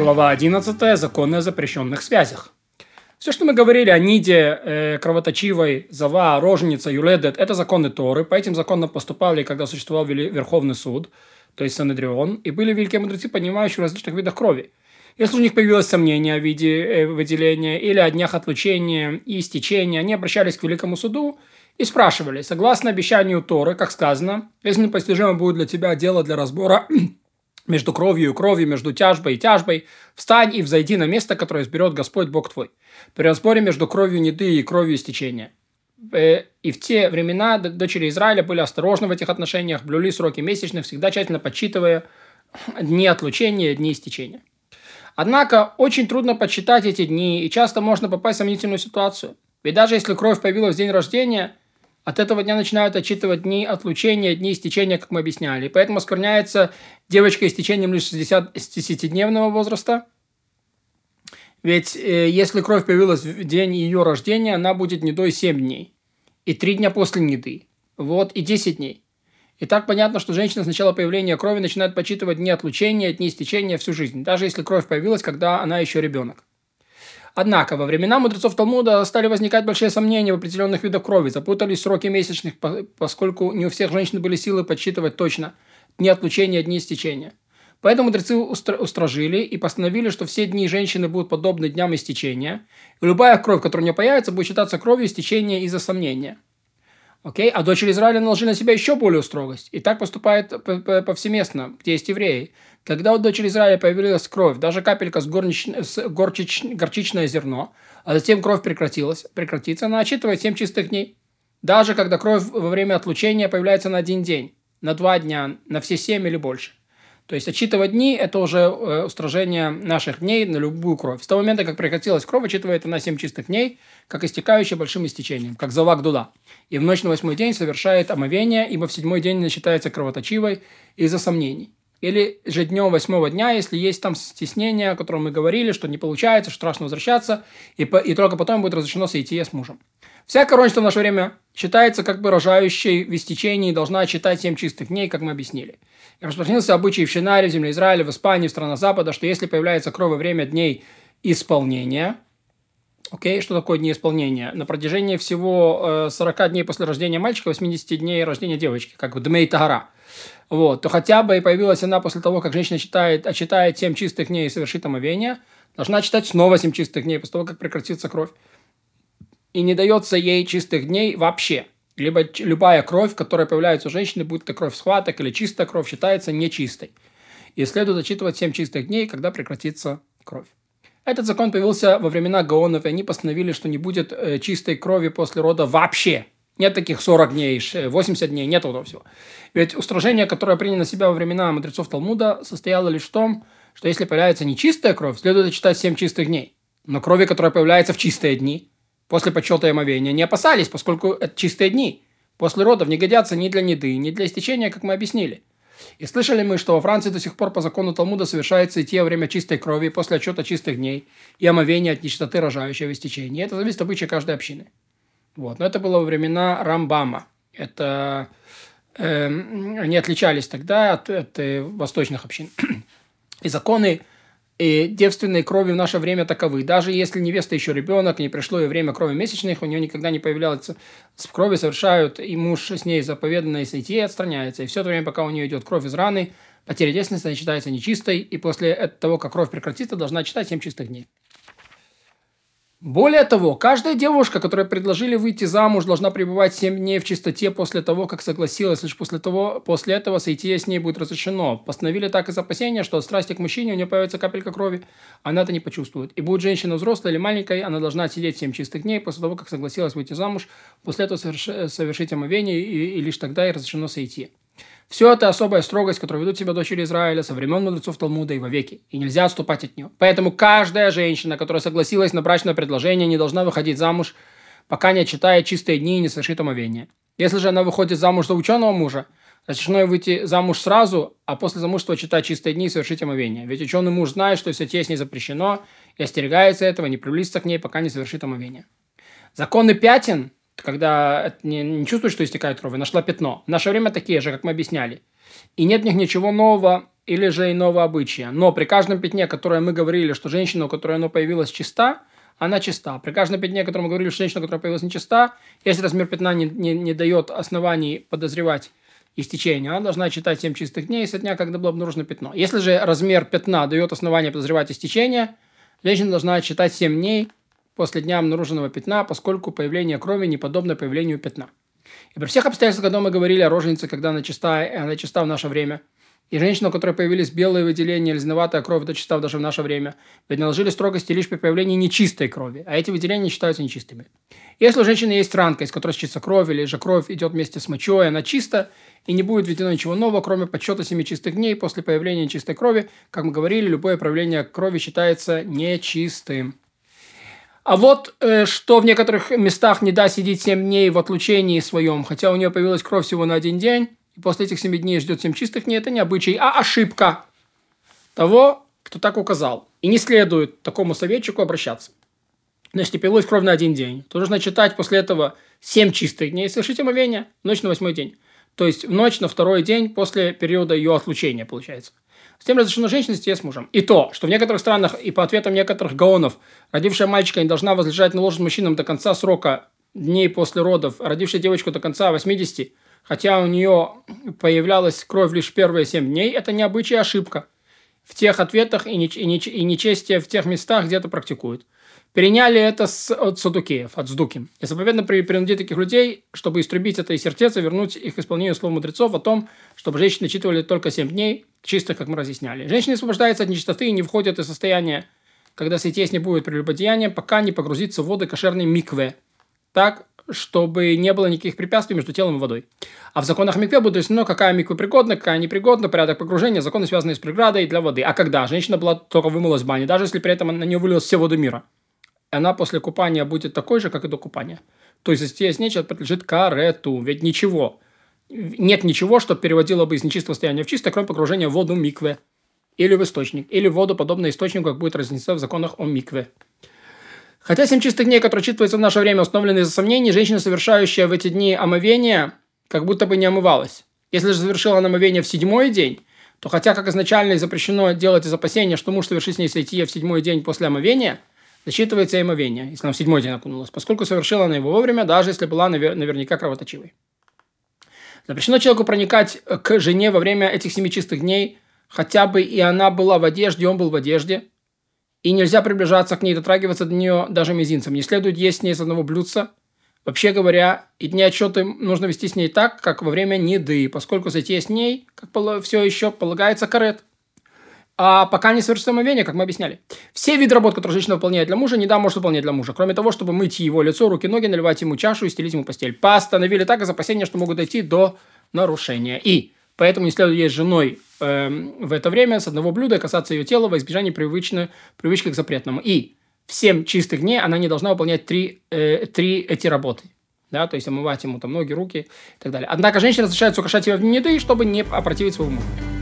Глава 11. Законы о запрещенных связях. Все, что мы говорили о Ниде, э, кровоточивой, Зава, Роженица, Юледет, это законы Торы. По этим законам поступали, когда существовал Верховный суд, то есть Санедрион, и были великие мудрецы, понимающие в различных видах крови. Если у них появилось сомнение о виде э, выделения или о днях отлучения и истечения, они обращались к Великому суду и спрашивали, согласно обещанию Торы, как сказано, если непостижимо будет для тебя дело для разбора между кровью и кровью, между тяжбой и тяжбой, встань и взойди на место, которое изберет Господь Бог твой. При разборе между кровью неды и кровью истечения. Э, и в те времена дочери Израиля были осторожны в этих отношениях, блюли сроки месячных, всегда тщательно подсчитывая дни отлучения, дни истечения. Однако очень трудно подсчитать эти дни, и часто можно попасть в сомнительную ситуацию. Ведь даже если кровь появилась в день рождения, от этого дня начинают отчитывать дни отлучения, дни истечения, как мы объясняли. Поэтому оскверняется девочка истечением лишь 60-дневного возраста. Ведь э, если кровь появилась в день ее рождения, она будет недой 7 дней. И 3 дня после неды. Вот, и 10 дней. И так понятно, что женщина с начала появления крови начинает подсчитывать дни отлучения, дни истечения всю жизнь, даже если кровь появилась, когда она еще ребенок. Однако, во времена мудрецов Талмуда стали возникать большие сомнения в определенных видах крови, запутались сроки месячных, поскольку не у всех женщин были силы подсчитывать точно дни отлучения, дни истечения. Поэтому мудрецы устражили и постановили, что все дни женщины будут подобны дням истечения, и любая кровь, которая у нее появится, будет считаться кровью истечения из-за сомнения – Окей? А дочери Израиля наложили на себя еще более строгость. И так поступает повсеместно, где есть евреи. Когда у дочери Израиля появилась кровь, даже капелька с, горнич... с горчич... горчичное зерно, а затем кровь прекратилась, прекратится, она отчитывает 7 чистых дней. Даже когда кровь во время отлучения появляется на один день, на два дня, на все семь или больше. То есть отчитывать дни – это уже э, устражение наших дней на любую кровь. С того момента, как прекратилась кровь, отчитывает она 7 чистых дней, как истекающая большим истечением, как завак дуда. И в ночь на восьмой день совершает омовение, ибо в седьмой день начитается кровоточивой из-за сомнений. Или же днем восьмого дня, если есть там стеснение, о котором мы говорили, что не получается, что страшно возвращаться, и, по, и только потом будет разрешено сойти с мужем. Вся коронство в наше время считается как бы рожающей в истечении должна читать семь чистых дней, как мы объяснили. И распространился обычай в Шинаре, в земле Израиля, в Испании, в странах Запада, что если появляется кровь во время дней исполнения, окей, okay, что такое дни исполнения? На протяжении всего э, 40 дней после рождения мальчика, 80 дней рождения девочки, как в Дмей Тагара, вот, то хотя бы и появилась она после того, как женщина читает, отчитает 7 чистых дней и совершит омовение, должна читать снова 7 чистых дней после того, как прекратится кровь. И не дается ей чистых дней вообще – либо любая кровь, которая появляется у женщины, будь это кровь схваток или чистая кровь, считается нечистой. И следует отчитывать 7 чистых дней, когда прекратится кровь. Этот закон появился во времена Гаонов, и они постановили, что не будет э, чистой крови после рода вообще. Нет таких 40 дней, 80 дней, нет этого всего. Ведь устражение, которое принято на себя во времена мудрецов Талмуда, состояло лишь в том, что если появляется нечистая кровь, следует отчитать 7 чистых дней. Но крови, которая появляется в чистые дни, после почета и омовения не опасались, поскольку это чистые дни. После родов не годятся ни для неды, ни для истечения, как мы объяснили. И слышали мы, что во Франции до сих пор по закону Талмуда совершается идти во время чистой крови после отчета чистых дней и омовения от нечистоты, рожающего в истечении. Это зависит от обычая каждой общины. Вот. Но это было во времена Рамбама. Это э, они отличались тогда от, от э, восточных общин. И законы и девственной крови в наше время таковы. Даже если невеста еще ребенок, не пришло и время крови месячных, у нее никогда не появлялась с крови, совершают, и муж с ней заповеданное сойти и отстраняется. И все это время, пока у нее идет кровь из раны, потеря девственности считается нечистой, и после того, как кровь прекратится, должна читать 7 чистых дней. Более того, каждая девушка, которой предложили выйти замуж, должна пребывать 7 дней в чистоте после того, как согласилась. Лишь после, того, после этого сойти с ней будет разрешено. Постановили так из опасения, что от страсти к мужчине у нее появится капелька крови, она это не почувствует. И будет женщина взрослая или маленькой, она должна сидеть 7 чистых дней после того, как согласилась выйти замуж, после этого соверш... совершить омовение, и, и лишь тогда и разрешено сойти. Все это особая строгость, которую ведут себя дочери Израиля со времен мудрецов Талмуда и вовеки, и нельзя отступать от нее. Поэтому каждая женщина, которая согласилась на брачное предложение, не должна выходить замуж, пока не отчитает чистые дни и не совершит омовение. Если же она выходит замуж за ученого мужа, разрешено выйти замуж сразу, а после замужества читать чистые дни и совершить омовение. Ведь ученый муж знает, что все те с ней запрещено, и остерегается этого, не приблизится к ней, пока не совершит омовение. Законы пятен когда не, не чувствуешь, что истекает кровь, нашла пятно. В наше время такие же, как мы объясняли. И нет в них ничего нового, или же иного обычая. Но при каждом пятне, которое мы говорили, что женщина, у которой оно появилось, чиста, она чиста. При каждом пятне, котором мы говорили, что женщина, которая появилась нечиста, если размер пятна не, не, не дает оснований подозревать истечение, она должна читать 7 чистых дней со дня, когда было обнаружено пятно. Если же размер пятна дает основание подозревать истечение, женщина должна читать 7 дней после дня обнаруженного пятна, поскольку появление крови не подобно появлению пятна. И при всех обстоятельствах, когда мы говорили о роженице, когда она чиста, она чиста в наше время – и женщина, у которой появились белые выделения, льзноватая кровь, это чиста даже в наше время, ведь наложили строгости лишь при появлении нечистой крови, а эти выделения считаются нечистыми. Если у женщины есть ранка, из которой чистится кровь, или же кровь идет вместе с мочой, она чиста, и не будет введено ничего нового, кроме подсчета семи чистых дней после появления нечистой крови, как мы говорили, любое проявление крови считается нечистым. А вот э, что в некоторых местах не да сидеть 7 дней в отлучении своем, хотя у нее появилась кровь всего на один день, и после этих семи дней ждет семь чистых дней, это не обычай, а ошибка того, кто так указал. И не следует такому советчику обращаться. Но если пилось кровь на один день, то нужно читать после этого семь чистых дней и совершить омовение ночь на восьмой день. То есть в ночь на второй день после периода ее отлучения, получается. С тем разрешено женщине сидеть с мужем. И то, что в некоторых странах и по ответам некоторых гаонов, родившая мальчика не должна возлежать на ложе мужчинам до конца срока дней после родов, а родившая девочку до конца 80, хотя у нее появлялась кровь лишь первые 7 дней, это не обычай, а ошибка. В тех ответах и, неч- и, неч- и нечестие в тех местах, где это практикуют. Переняли это с, от садукеев, от сдуки. И заповедно при, принудить таких людей, чтобы истребить это из сердца, вернуть их исполнению слов мудрецов о том, чтобы женщины читывали только 7 дней, чисто, как мы разъясняли. Женщины освобождаются от нечистоты и не входят из состояния, когда светец не будет прелюбодеяния, пока не погрузится в воды кошерной микве. Так чтобы не было никаких препятствий между телом и водой. А в законах микве будет разъяснено, какая микве пригодна, какая непригодна, порядок погружения, законы, связанные с преградой для воды. А когда женщина была только вымылась в бане, даже если при этом на нее вылилась все воды мира, она после купания будет такой же, как и до купания. То есть, здесь нечего подлежит карету. Ведь ничего, нет ничего, что переводило бы из нечистого состояния в чистое, кроме погружения в воду микве. Или в источник. Или в воду, подобно источнику, как будет разнесено в законах о микве. Хотя семь чистых дней, которые читываются в наше время, установлены из-за сомнений, женщина, совершающая в эти дни омовение, как будто бы не омывалась. Если же завершила она омовение в седьмой день, то хотя, как изначально и запрещено делать из опасения, что муж совершит с ней сойти в седьмой день после омовения, засчитывается и омовение, если она в седьмой день окунулась, поскольку совершила она его вовремя, даже если была навер- наверняка кровоточивой. Запрещено человеку проникать к жене во время этих семи чистых дней, хотя бы и она была в одежде, он был в одежде, и нельзя приближаться к ней, дотрагиваться до нее даже мизинцем. Не следует есть с ней с одного блюдца. Вообще говоря, и дни отчеты нужно вести с ней так, как во время неды, поскольку затея с ней, как все еще полагается карет. А пока не совершится омовение, как мы объясняли. Все виды работ, которые женщина выполняет для мужа, не да может выполнять для мужа. Кроме того, чтобы мыть его лицо, руки, ноги, наливать ему чашу и стелить ему постель. Постановили так из опасения, что могут дойти до нарушения. И поэтому не следует есть женой э, в это время с одного блюда касаться ее тела во избежание привычной, привычки к запретному. И в 7 чистых дней она не должна выполнять три, э, три эти работы. Да, то есть омывать ему там ноги, руки и так далее. Однако женщина разрешает украшать себя в еды, чтобы не опротивить своему мужу.